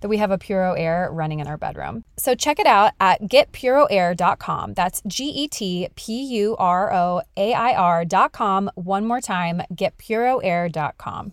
that we have a Puro Air running in our bedroom. So check it out at getpuroair.com. That's G E T P U R O A I R.com. One more time, getpuroair.com.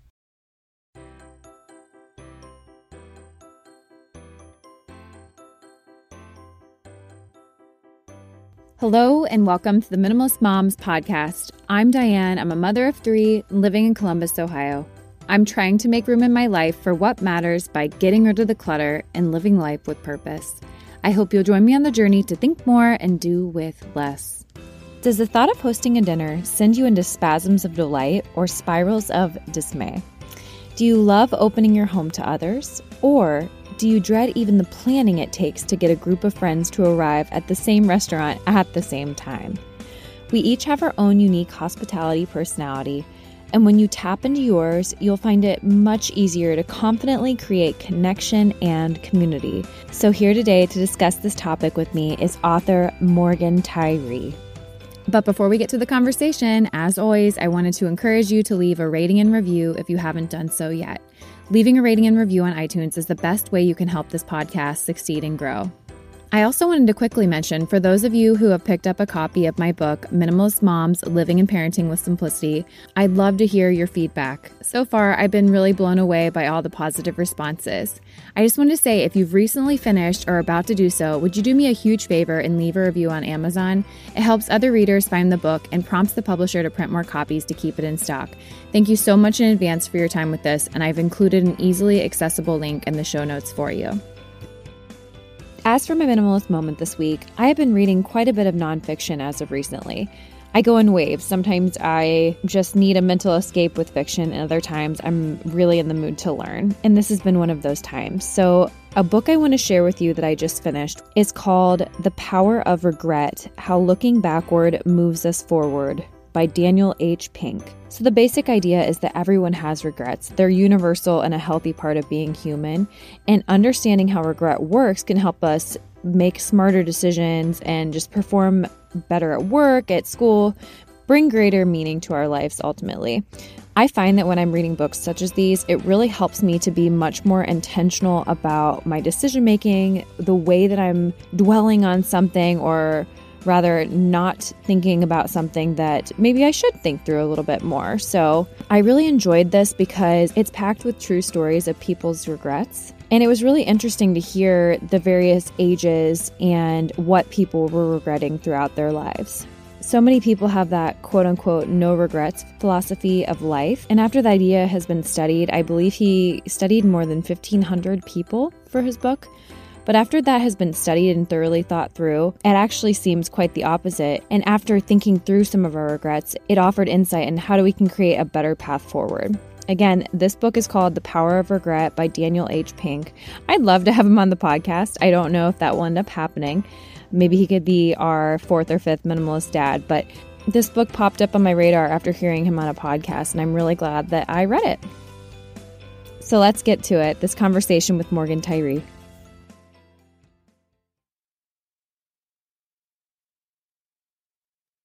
Hello, and welcome to the Minimalist Moms podcast. I'm Diane. I'm a mother of three living in Columbus, Ohio. I'm trying to make room in my life for what matters by getting rid of the clutter and living life with purpose. I hope you'll join me on the journey to think more and do with less. Does the thought of hosting a dinner send you into spasms of delight or spirals of dismay? Do you love opening your home to others? Or do you dread even the planning it takes to get a group of friends to arrive at the same restaurant at the same time? We each have our own unique hospitality personality, and when you tap into yours, you'll find it much easier to confidently create connection and community. So, here today to discuss this topic with me is author Morgan Tyree. But before we get to the conversation, as always, I wanted to encourage you to leave a rating and review if you haven't done so yet. Leaving a rating and review on iTunes is the best way you can help this podcast succeed and grow. I also wanted to quickly mention for those of you who have picked up a copy of my book, Minimalist Moms Living and Parenting with Simplicity, I'd love to hear your feedback. So far, I've been really blown away by all the positive responses. I just wanted to say if you've recently finished or about to do so, would you do me a huge favor and leave a review on Amazon? It helps other readers find the book and prompts the publisher to print more copies to keep it in stock. Thank you so much in advance for your time with this, and I've included an easily accessible link in the show notes for you. As for my minimalist moment this week, I have been reading quite a bit of nonfiction as of recently. I go in waves. Sometimes I just need a mental escape with fiction, and other times I'm really in the mood to learn. And this has been one of those times. So, a book I want to share with you that I just finished is called The Power of Regret How Looking Backward Moves Us Forward by Daniel H. Pink. So, the basic idea is that everyone has regrets. They're universal and a healthy part of being human. And understanding how regret works can help us make smarter decisions and just perform better at work, at school, bring greater meaning to our lives ultimately. I find that when I'm reading books such as these, it really helps me to be much more intentional about my decision making, the way that I'm dwelling on something or rather not thinking about something that maybe I should think through a little bit more. So I really enjoyed this because it's packed with true stories of people's regrets. And it was really interesting to hear the various ages and what people were regretting throughout their lives. So many people have that quote unquote no regrets philosophy of life. And after the idea has been studied, I believe he studied more than 1,500 people for his book But after that has been studied and thoroughly thought through, it actually seems quite the opposite. And after thinking through some of our regrets, it offered insight in how do we can create a better path forward. Again, this book is called The Power of Regret by Daniel H. Pink. I'd love to have him on the podcast. I don't know if that will end up happening. Maybe he could be our fourth or fifth minimalist dad, but this book popped up on my radar after hearing him on a podcast, and I'm really glad that I read it. So let's get to it this conversation with Morgan Tyree.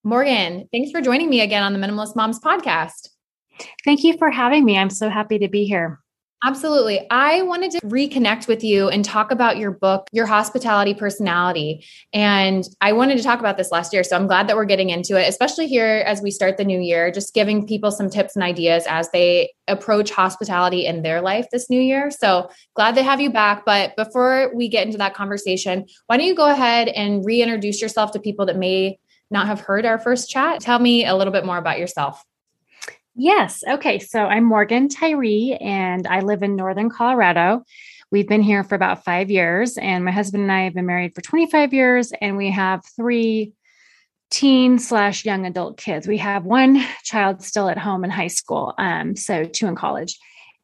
Morgan, thanks for joining me again on the Minimalist Moms podcast. Thank you for having me. I'm so happy to be here. Absolutely. I wanted to reconnect with you and talk about your book, Your Hospitality Personality. And I wanted to talk about this last year. So I'm glad that we're getting into it, especially here as we start the new year, just giving people some tips and ideas as they approach hospitality in their life this new year. So glad to have you back. But before we get into that conversation, why don't you go ahead and reintroduce yourself to people that may not have heard our first chat? Tell me a little bit more about yourself. Yes. Okay. So I'm Morgan Tyree and I live in Northern Colorado. We've been here for about five years, and my husband and I have been married for 25 years, and we have three teen slash young adult kids. We have one child still at home in high school, um, so two in college.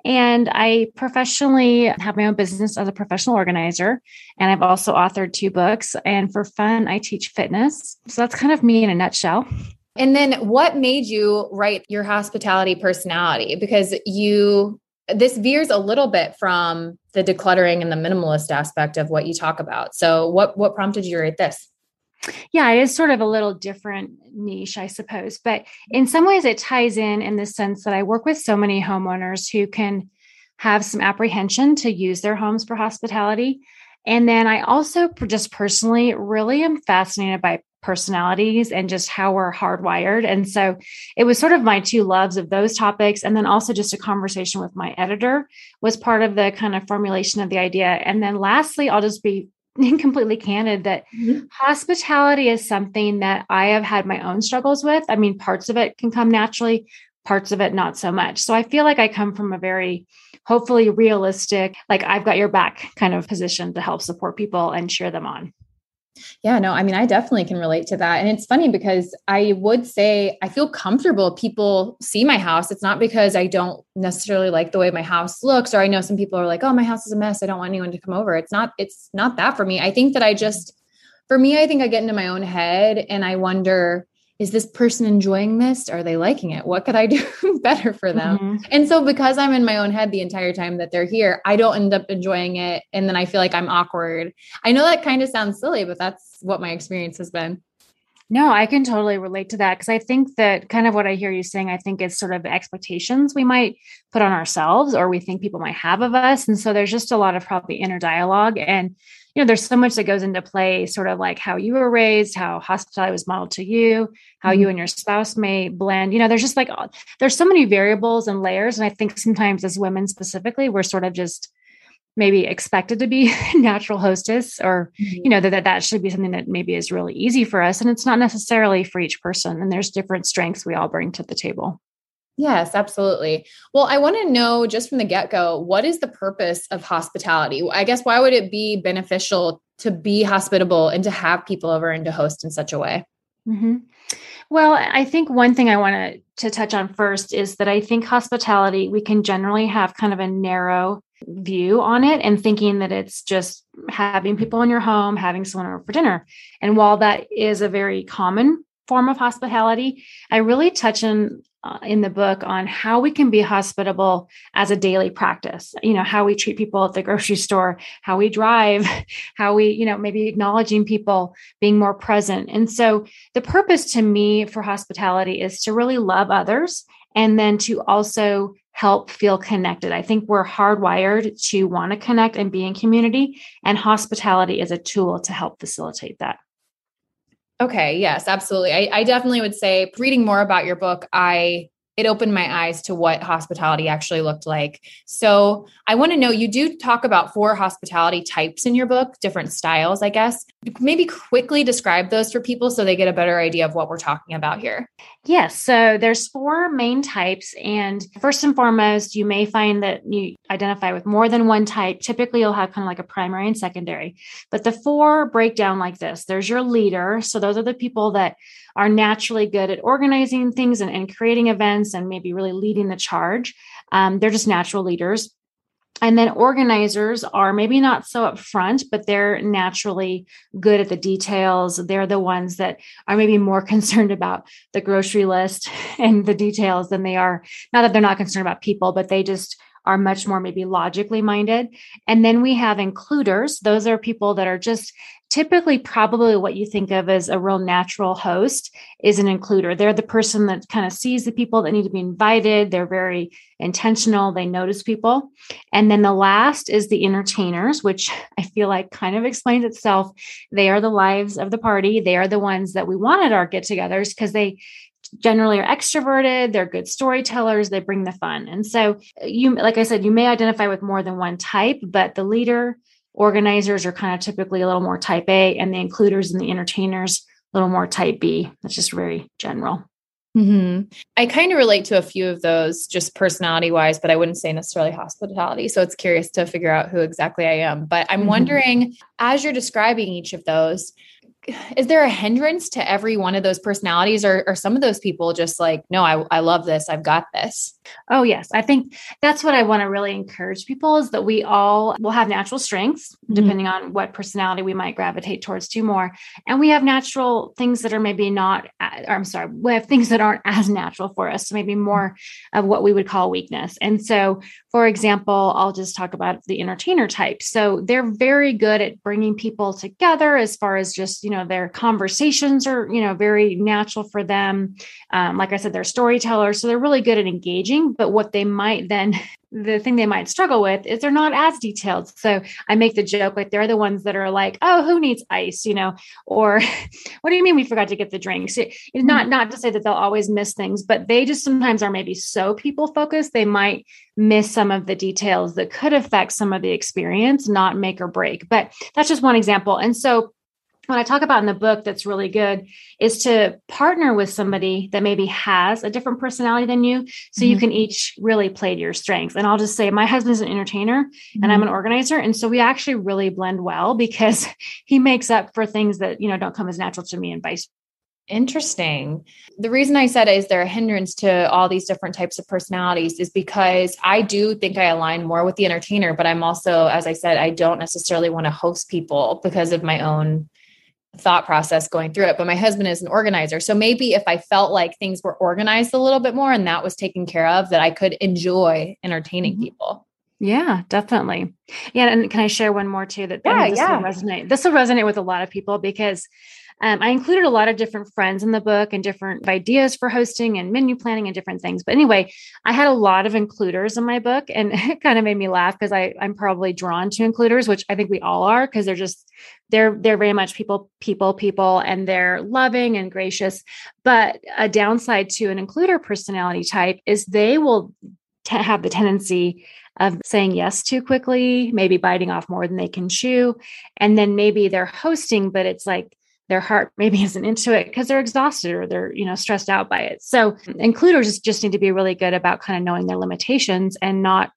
And I professionally have my own business as a professional organizer. And I've also authored two books. And for fun, I teach fitness. So that's kind of me in a nutshell. And then what made you write your hospitality personality? Because you, this veers a little bit from the decluttering and the minimalist aspect of what you talk about. So what, what prompted you to write this? Yeah, it is sort of a little different niche, I suppose. But in some ways, it ties in in the sense that I work with so many homeowners who can have some apprehension to use their homes for hospitality. And then I also just personally really am fascinated by personalities and just how we're hardwired. And so it was sort of my two loves of those topics. And then also just a conversation with my editor was part of the kind of formulation of the idea. And then lastly, I'll just be completely candid that mm-hmm. hospitality is something that I have had my own struggles with. I mean, parts of it can come naturally, parts of it not so much. So I feel like I come from a very hopefully realistic, like I've got your back kind of position to help support people and cheer them on. Yeah, no, I mean, I definitely can relate to that. And it's funny because I would say I feel comfortable people see my house. It's not because I don't necessarily like the way my house looks, or I know some people are like, oh, my house is a mess. I don't want anyone to come over. It's not, it's not that for me. I think that I just, for me, I think I get into my own head and I wonder, is this person enjoying this? Are they liking it? What could I do better for them? Mm-hmm. And so, because I'm in my own head the entire time that they're here, I don't end up enjoying it. And then I feel like I'm awkward. I know that kind of sounds silly, but that's what my experience has been. No, I can totally relate to that because I think that kind of what I hear you saying, I think it's sort of expectations we might put on ourselves or we think people might have of us. And so there's just a lot of probably inner dialogue. And you know, there's so much that goes into play, sort of like how you were raised, how hospitality was modeled to you, how mm-hmm. you and your spouse may blend. You know, there's just like, there's so many variables and layers. And I think sometimes as women specifically, we're sort of just maybe expected to be natural hostess or mm-hmm. you know that that should be something that maybe is really easy for us and it's not necessarily for each person and there's different strengths we all bring to the table Yes, absolutely. Well, I want to know just from the get go what is the purpose of hospitality? I guess why would it be beneficial to be hospitable and to have people over and to host in such a way? Mm-hmm. Well, I think one thing I want to, to touch on first is that I think hospitality, we can generally have kind of a narrow view on it and thinking that it's just having people in your home, having someone over for dinner. And while that is a very common form of hospitality, I really touch on uh, in the book on how we can be hospitable as a daily practice you know how we treat people at the grocery store how we drive how we you know maybe acknowledging people being more present and so the purpose to me for hospitality is to really love others and then to also help feel connected. I think we're hardwired to want to connect and be in community, and hospitality is a tool to help facilitate that. Okay. Yes, absolutely. I, I definitely would say reading more about your book, I it opened my eyes to what hospitality actually looked like. So I want to know you do talk about four hospitality types in your book, different styles, I guess. Maybe quickly describe those for people so they get a better idea of what we're talking about here. Yes. So there's four main types. And first and foremost, you may find that you identify with more than one type. Typically, you'll have kind of like a primary and secondary. But the four break down like this there's your leader. So those are the people that are naturally good at organizing things and, and creating events and maybe really leading the charge. Um, they're just natural leaders. And then organizers are maybe not so upfront, but they're naturally good at the details. They're the ones that are maybe more concerned about the grocery list and the details than they are, not that they're not concerned about people, but they just are much more maybe logically minded. And then we have includers. Those are people that are just typically probably what you think of as a real natural host is an includer. They're the person that kind of sees the people that need to be invited. They're very intentional. They notice people. And then the last is the entertainers, which I feel like kind of explains itself. They are the lives of the party. They are the ones that we want at our get togethers because they generally are extroverted they're good storytellers they bring the fun and so you like i said you may identify with more than one type but the leader organizers are kind of typically a little more type a and the includers and the entertainers a little more type b that's just very general Mm-hmm. I kind of relate to a few of those just personality wise, but I wouldn't say necessarily hospitality. So it's curious to figure out who exactly I am. But I'm mm-hmm. wondering, as you're describing each of those, is there a hindrance to every one of those personalities or, or some of those people just like no I, I love this. I've got this oh yes. I think that's what i want to really encourage people is that we all will have natural strengths mm-hmm. depending on what personality we might gravitate towards to more. And we have natural things that are maybe not or i'm sorry we have things that aren't as natural for us so maybe more of what we would call weakness. And so for example i'll just talk about the entertainer type. So they're very good at bringing people together as far as just you know their conversations are you know very natural for them. Um, like i said they're storytellers so they're really good at engaging but what they might then the thing they might struggle with is they're not as detailed. So i make the joke like they're the ones that are like oh who needs ice? you know or what do you mean we forgot to get the drinks? It, it's not not to say that they'll always miss things but they just sometimes are maybe so people focused they might miss some of the details that could affect some of the experience not make or break. But that's just one example. And so what I talk about in the book that's really good is to partner with somebody that maybe has a different personality than you. So mm-hmm. you can each really play to your strengths. And I'll just say, my husband's an entertainer mm-hmm. and I'm an mm-hmm. organizer. And so we actually really blend well because he makes up for things that, you know, don't come as natural to me and vice Interesting. The reason I said is there a hindrance to all these different types of personalities is because I do think I align more with the entertainer, but I'm also, as I said, I don't necessarily want to host people because of my own thought process going through it. But my husband is an organizer. So maybe if I felt like things were organized a little bit more and that was taken care of, that I could enjoy entertaining mm-hmm. people. Yeah, definitely. Yeah. And can I share one more too that yeah, this yeah. will resonate? This will resonate with a lot of people because um, I included a lot of different friends in the book and different ideas for hosting and menu planning and different things. But anyway, I had a lot of includers in my book, and it kind of made me laugh because I'm probably drawn to includers, which I think we all are because they're just they're they're very much people people people and they're loving and gracious. But a downside to an includer personality type is they will t- have the tendency of saying yes too quickly, maybe biting off more than they can chew. And then maybe they're hosting, but it's like their heart maybe isn't into it because they're exhausted or they're you know stressed out by it. So includers just just need to be really good about kind of knowing their limitations and not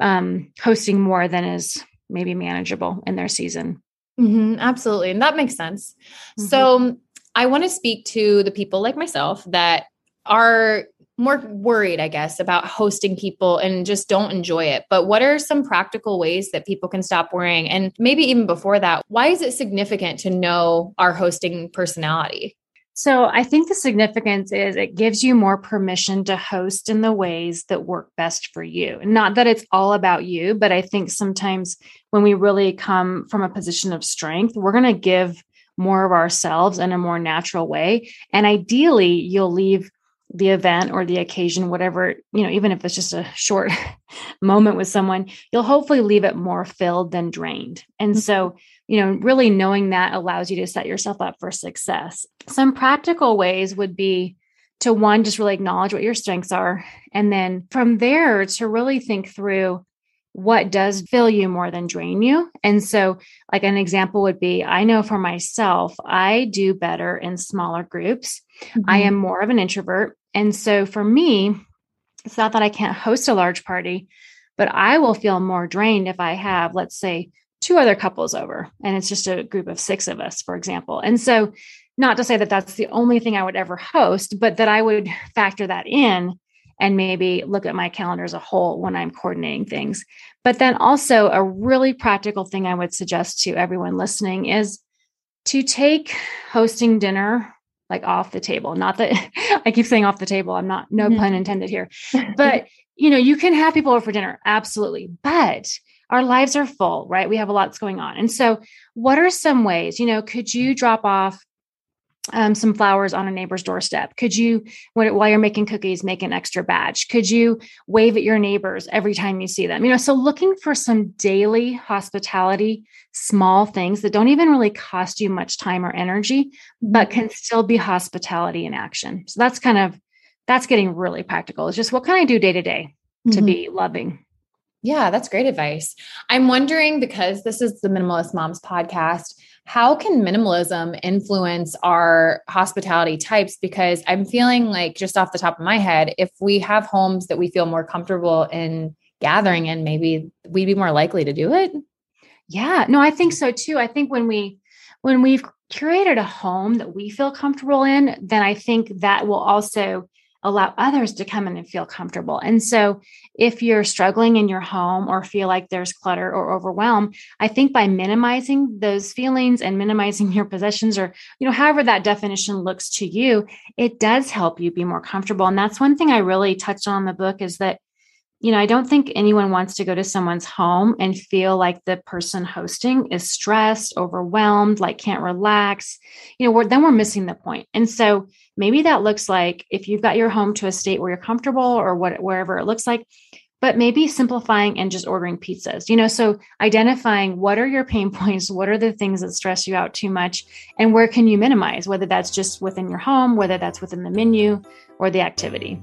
um, hosting more than is maybe manageable in their season. Mm-hmm, absolutely and that makes sense. Mm-hmm. so i want to speak to the people like myself that are more worried, I guess, about hosting people and just don't enjoy it. But what are some practical ways that people can stop worrying? And maybe even before that, why is it significant to know our hosting personality? So I think the significance is it gives you more permission to host in the ways that work best for you. Not that it's all about you, but I think sometimes when we really come from a position of strength, we're going to give more of ourselves in a more natural way. And ideally, you'll leave the event or the occasion whatever you know even if it's just a short moment with someone you'll hopefully leave it more filled than drained and mm-hmm. so you know really knowing that allows you to set yourself up for success some practical ways would be to one just really acknowledge what your strengths are and then from there to really think through what does fill you more than drain you. And so, like an example would be I know for myself, I do better in smaller groups. Mm-hmm. I am more of an introvert. And so, for me, it's not that I can't host a large party, but I will feel more drained if I have, let's say, two other couples over and it's just a group of six of us, for example. And so, not to say that that's the only thing I would ever host, but that I would factor that in and maybe look at my calendar as a whole when I'm coordinating things. But then also, a really practical thing I would suggest to everyone listening is to take hosting dinner like off the table. Not that I keep saying off the table, I'm not, no mm-hmm. pun intended here. But, you know, you can have people over for dinner, absolutely. But our lives are full, right? We have a lot going on. And so, what are some ways, you know, could you drop off um, some flowers on a neighbor's doorstep? Could you, while you're making cookies, make an extra batch? Could you wave at your neighbors every time you see them? You know, so looking for some daily hospitality, small things that don't even really cost you much time or energy, but can still be hospitality in action. So that's kind of that's getting really practical. It's just what can I do day to day to mm-hmm. be loving? Yeah, that's great advice. I'm wondering because this is the Minimalist Moms podcast how can minimalism influence our hospitality types? Because I'm feeling like, just off the top of my head, if we have homes that we feel more comfortable in gathering in, maybe we'd be more likely to do it. Yeah, no, I think so too. I think when we, when we've curated a home that we feel comfortable in, then I think that will also allow others to come in and feel comfortable. And so, if you're struggling in your home or feel like there's clutter or overwhelm, I think by minimizing those feelings and minimizing your possessions, or you know, however that definition looks to you, it does help you be more comfortable. And that's one thing I really touched on in the book is that you know, I don't think anyone wants to go to someone's home and feel like the person hosting is stressed, overwhelmed, like can't relax. You know, we're, then we're missing the point. And so maybe that looks like if you've got your home to a state where you're comfortable or what, wherever it looks like, but maybe simplifying and just ordering pizzas. You know, so identifying what are your pain points, what are the things that stress you out too much, and where can you minimize, whether that's just within your home, whether that's within the menu or the activity.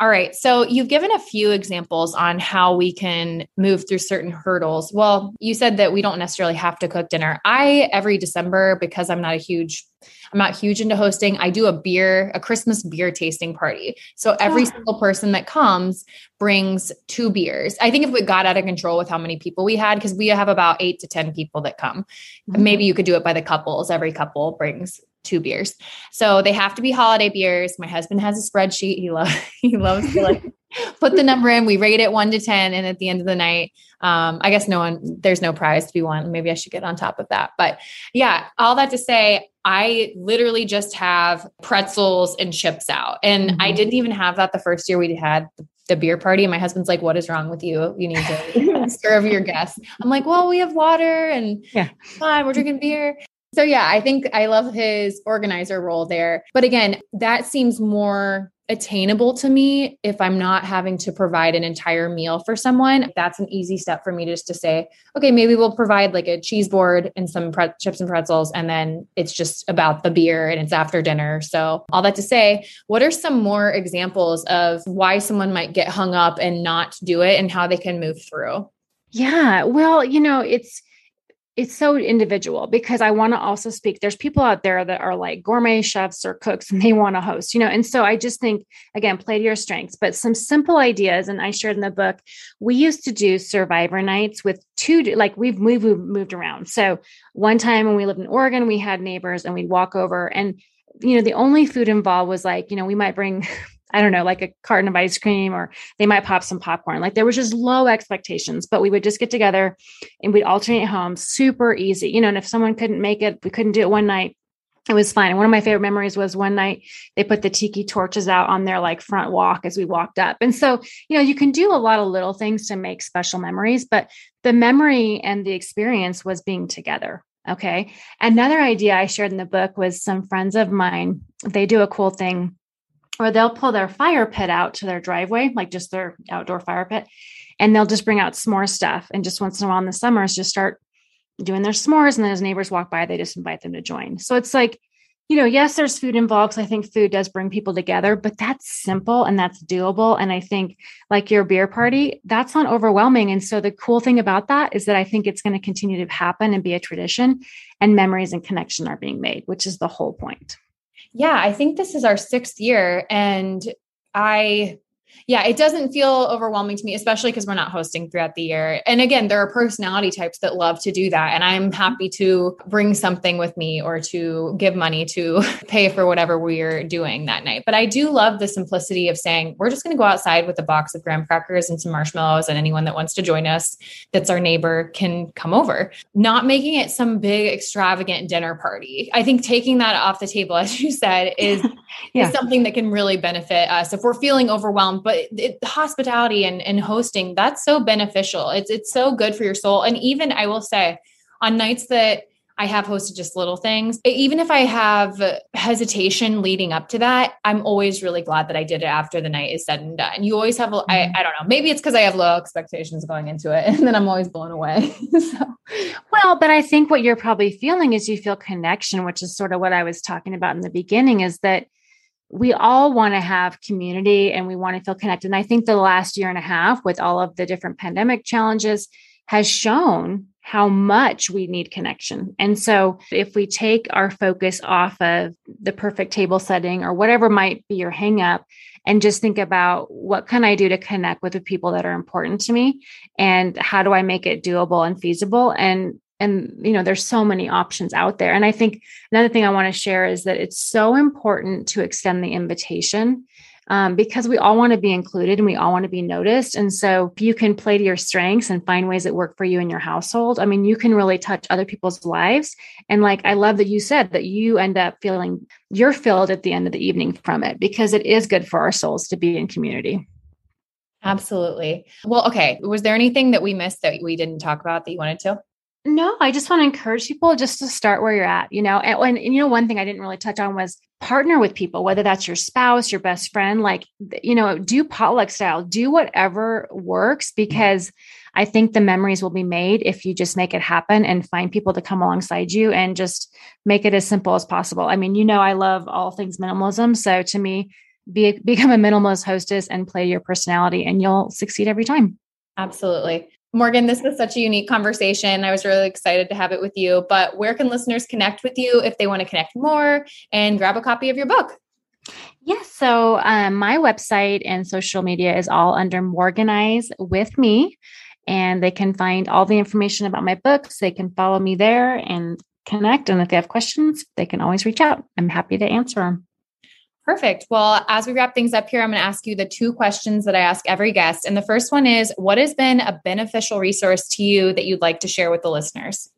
All right. So you've given a few examples on how we can move through certain hurdles. Well, you said that we don't necessarily have to cook dinner. I, every December, because I'm not a huge I'm not huge into hosting. I do a beer, a Christmas beer tasting party. So every oh. single person that comes brings two beers. I think if we got out of control with how many people we had, because we have about eight to 10 people that come, mm-hmm. maybe you could do it by the couples. Every couple brings two beers. So they have to be holiday beers. My husband has a spreadsheet. He loves he loves to like put the number in. We rate it one to ten, and at the end of the night, um, I guess no one there's no prize to be won. Maybe I should get on top of that. But yeah, all that to say, I literally just have pretzels and chips out, and mm-hmm. I didn't even have that the first year we had the the beer party. And my husband's like, What is wrong with you? You need to serve your guests. I'm like, Well, we have water and yeah, fine, we're drinking beer. So yeah, I think I love his organizer role there. But again, that seems more attainable to me if I'm not having to provide an entire meal for someone. That's an easy step for me just to say, okay, maybe we'll provide like a cheese board and some pre- chips and pretzels, and then it's just about the beer and it's after dinner. So, all that to say, what are some more examples of why someone might get hung up and not do it and how they can move through? Yeah, well, you know, it's it's so individual because I want to also speak. There's people out there that are like gourmet chefs or cooks and they want to host, you know. And so I just think, again, play to your strengths, but some simple ideas. And I shared in the book, we used to do survivor nights with two, like we've moved, moved around. So one time when we lived in Oregon, we had neighbors and we'd walk over and, you know, the only food involved was like, you know, we might bring I don't know, like a carton of ice cream, or they might pop some popcorn. Like there was just low expectations, but we would just get together and we'd alternate homes super easy. You know, and if someone couldn't make it, we couldn't do it one night, it was fine. And one of my favorite memories was one night they put the tiki torches out on their like front walk as we walked up. And so, you know, you can do a lot of little things to make special memories, but the memory and the experience was being together. Okay. Another idea I shared in the book was some friends of mine, they do a cool thing or they'll pull their fire pit out to their driveway, like just their outdoor fire pit, and they'll just bring out s'more stuff. And just once in a while in the summers, just start doing their s'mores. And then as neighbors walk by, they just invite them to join. So it's like, you know, yes, there's food involved. I think food does bring people together, but that's simple and that's doable. And I think, like your beer party, that's not overwhelming. And so the cool thing about that is that I think it's going to continue to happen and be a tradition, and memories and connection are being made, which is the whole point. Yeah, I think this is our sixth year. And I yeah, it doesn't feel overwhelming to me, especially because we're not hosting throughout the year. And again, there are personality types that love to do that. And I'm happy to bring something with me or to give money to pay for whatever we're doing that night. But I do love the simplicity of saying, we're just going to go outside with a box of graham crackers and some marshmallows, and anyone that wants to join us that's our neighbor can come over. Not making it some big, extravagant dinner party. I think taking that off the table, as you said, is, yeah. is something that can really benefit us if we're feeling overwhelmed. But it, hospitality and, and hosting that's so beneficial it's it's so good for your soul and even i will say on nights that I have hosted just little things. Even if I have hesitation leading up to that, I'm always really glad that I did it after the night is said and done. You always have, mm-hmm. I, I don't know, maybe it's because I have low expectations going into it and then I'm always blown away. so. Well, but I think what you're probably feeling is you feel connection, which is sort of what I was talking about in the beginning is that we all want to have community and we want to feel connected. And I think the last year and a half, with all of the different pandemic challenges, has shown how much we need connection. And so, if we take our focus off of the perfect table setting or whatever might be your hangup, and just think about what can I do to connect with the people that are important to me, and how do I make it doable and feasible, and and you know there's so many options out there and i think another thing i want to share is that it's so important to extend the invitation um, because we all want to be included and we all want to be noticed and so you can play to your strengths and find ways that work for you in your household i mean you can really touch other people's lives and like i love that you said that you end up feeling you're filled at the end of the evening from it because it is good for our souls to be in community Absolutely. Well, okay. Was there anything that we missed that we didn't talk about that you wanted to? No, I just want to encourage people just to start where you're at, you know. And, and, you know, one thing I didn't really touch on was partner with people, whether that's your spouse, your best friend, like, you know, do potluck style, do whatever works because I think the memories will be made if you just make it happen and find people to come alongside you and just make it as simple as possible. I mean, you know, I love all things minimalism. So to me, be, become a minimalist hostess and play your personality and you'll succeed every time. Absolutely. Morgan, this was such a unique conversation. I was really excited to have it with you. But where can listeners connect with you if they want to connect more and grab a copy of your book? Yes. So um, my website and social media is all under Morganize with me. And they can find all the information about my books. They can follow me there and connect. And if they have questions, they can always reach out. I'm happy to answer them. Perfect. Well, as we wrap things up here, I'm going to ask you the two questions that I ask every guest. And the first one is What has been a beneficial resource to you that you'd like to share with the listeners?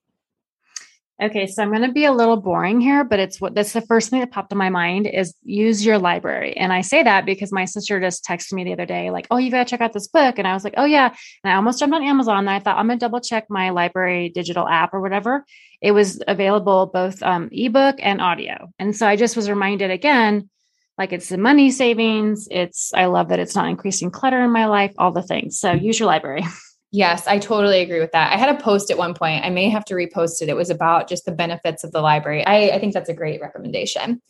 Okay, so I'm going to be a little boring here, but it's what that's the first thing that popped in my mind is use your library. And I say that because my sister just texted me the other day, like, oh, you got to check out this book. And I was like, oh, yeah. And I almost jumped on Amazon. And I thought, I'm going to double check my library digital app or whatever. It was available both um, ebook and audio. And so I just was reminded again, like it's the money savings. It's, I love that it's not increasing clutter in my life, all the things. So use your library. Yes, I totally agree with that. I had a post at one point. I may have to repost it. It was about just the benefits of the library. I, I think that's a great recommendation.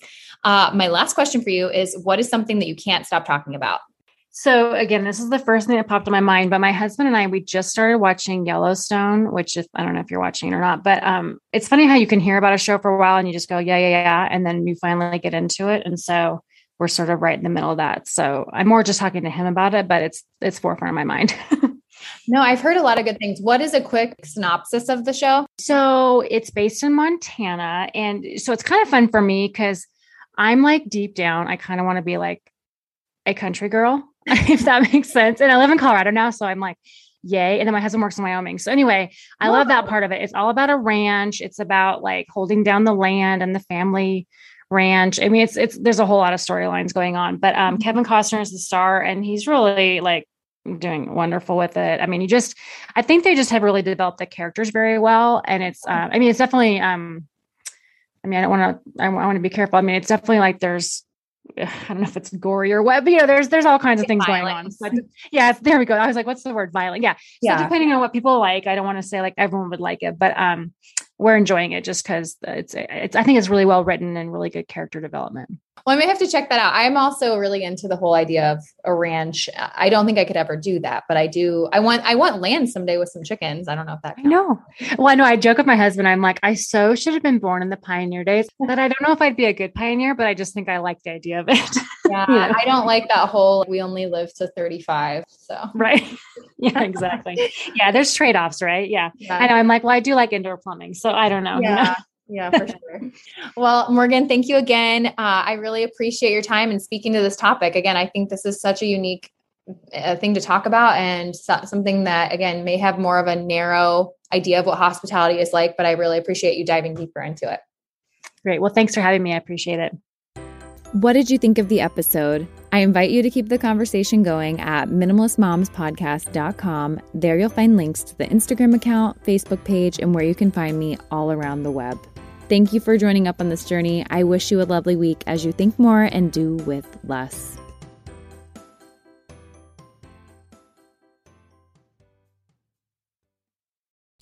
Uh, my last question for you is what is something that you can't stop talking about? So again, this is the first thing that popped in my mind. But my husband and I, we just started watching Yellowstone, which if I don't know if you're watching it or not, but um, it's funny how you can hear about a show for a while and you just go, yeah, yeah, yeah, and then you finally get into it. And so we're sort of right in the middle of that. So I'm more just talking to him about it, but it's it's forefront of my mind. No, I've heard a lot of good things. What is a quick synopsis of the show? So it's based in Montana. And so it's kind of fun for me because I'm like deep down, I kind of want to be like a country girl, if that makes sense. And I live in Colorado now. So I'm like, yay. And then my husband works in Wyoming. So anyway, I love that part of it. It's all about a ranch. It's about like holding down the land and the family ranch. I mean, it's it's there's a whole lot of storylines going on. But um mm-hmm. Kevin Costner is the star and he's really like doing wonderful with it. I mean, you just, I think they just have really developed the characters very well. And it's, uh, I mean, it's definitely, um, I mean, I don't want to, I want to be careful. I mean, it's definitely like there's, I don't know if it's gory or what, but you know, there's there's all kinds of things Violence. going on. But yeah, there we go. I was like, what's the word? Violent. Yeah. So yeah. depending on what people like, I don't want to say like everyone would like it, but um, we're enjoying it just because it's it's I think it's really well written and really good character development. Well, I may have to check that out. I'm also really into the whole idea of a ranch. I don't think I could ever do that, but I do. I want I want land someday with some chickens. I don't know if that. Counts. I know. Well, I know. I joke with my husband. I'm like, I so should have been born in the pioneer days, but I don't know if I'd be a good pioneer. But I just think I like the idea of it. Yeah, yeah. I don't like that whole. We only live to 35. So right. Yeah, exactly. yeah, there's trade offs, right? Yeah. yeah. I know. I'm like, well, I do like indoor plumbing, so I don't know. Yeah. You know? Yeah, for sure. well, Morgan, thank you again. Uh, I really appreciate your time and speaking to this topic. Again, I think this is such a unique uh, thing to talk about and so- something that, again, may have more of a narrow idea of what hospitality is like, but I really appreciate you diving deeper into it. Great. Well, thanks for having me. I appreciate it. What did you think of the episode? I invite you to keep the conversation going at minimalistmomspodcast.com. There you'll find links to the Instagram account, Facebook page, and where you can find me all around the web. Thank you for joining up on this journey. I wish you a lovely week as you think more and do with less.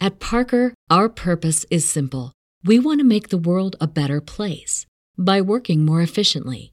At Parker, our purpose is simple. We want to make the world a better place by working more efficiently,